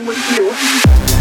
time with you.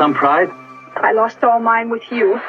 Some pride? I lost all mine with you.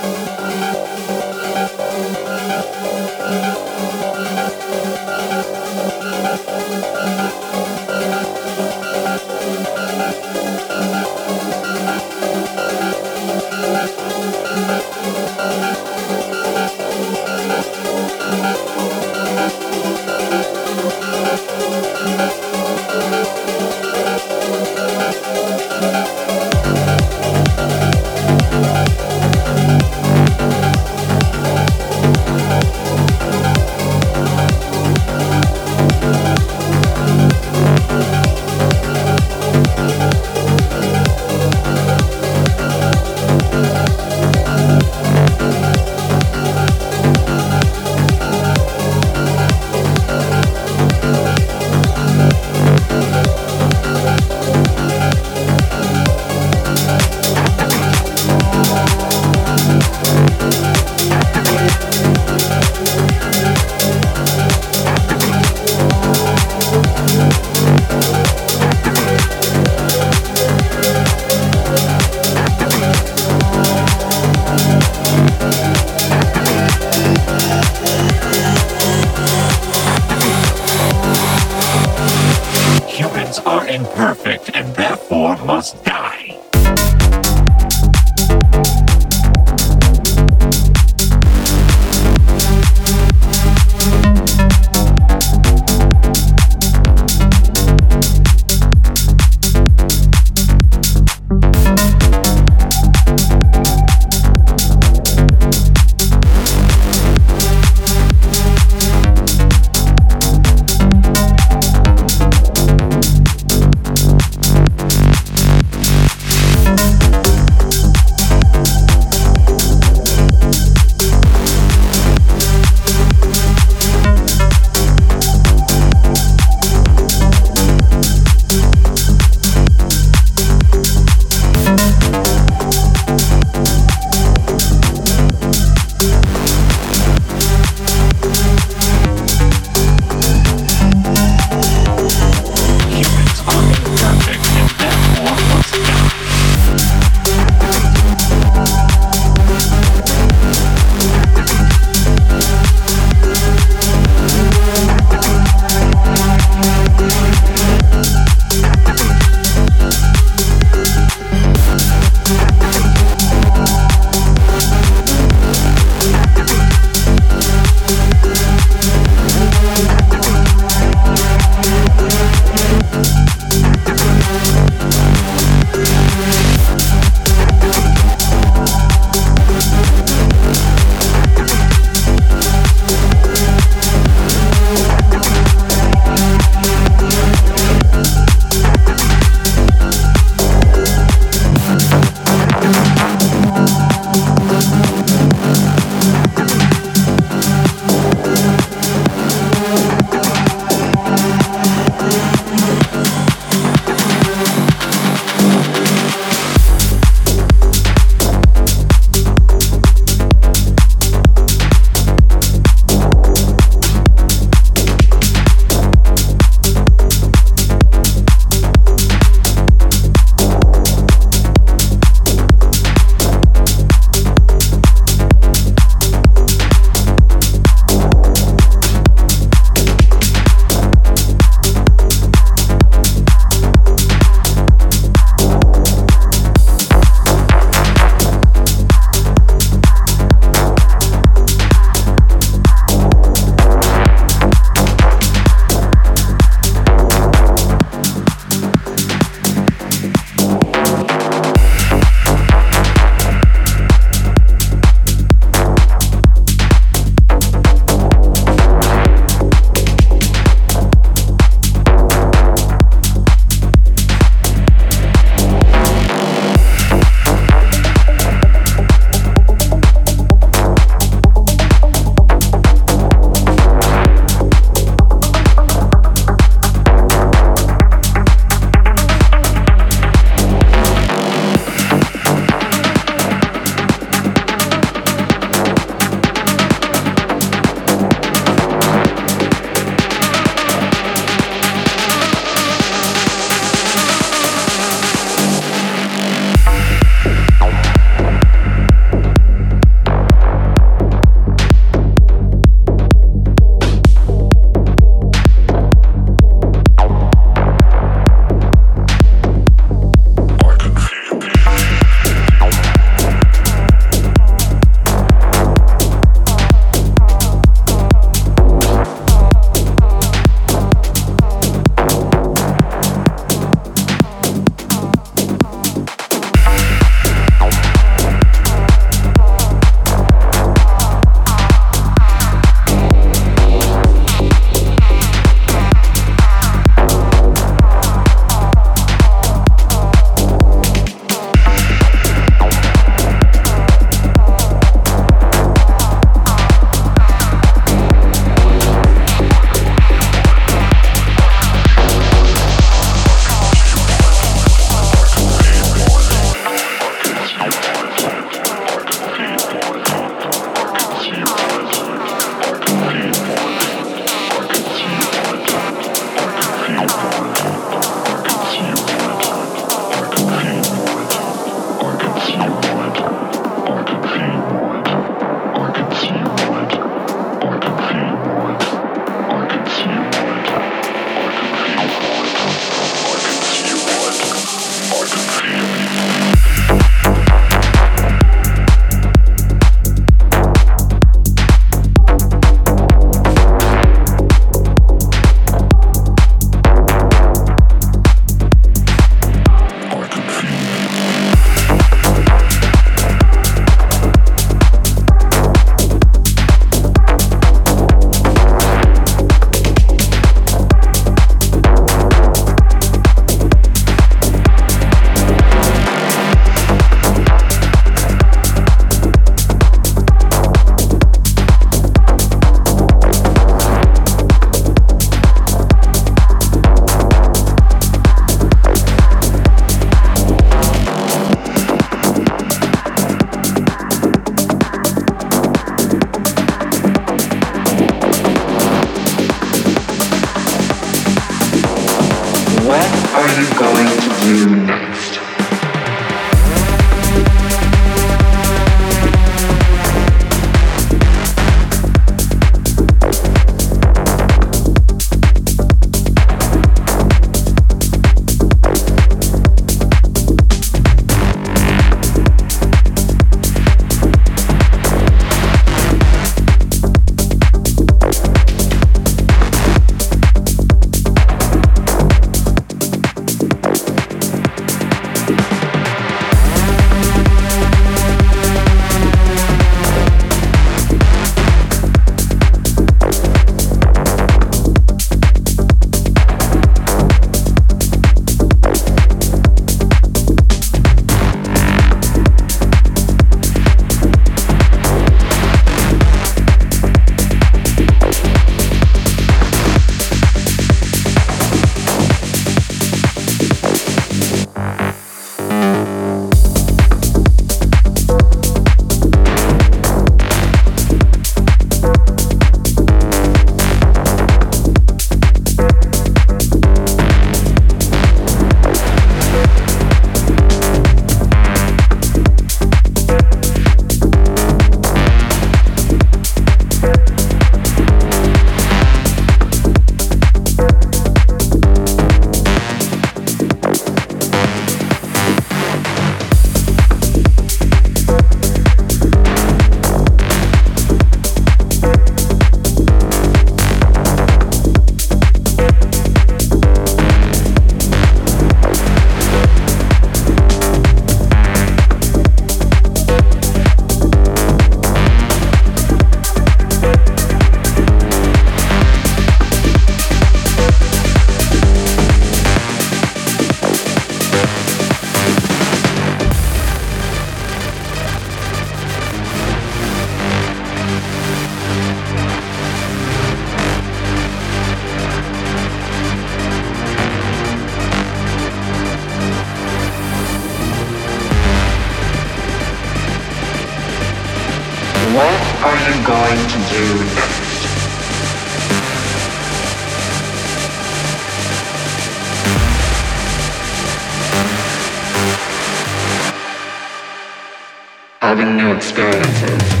Experiences.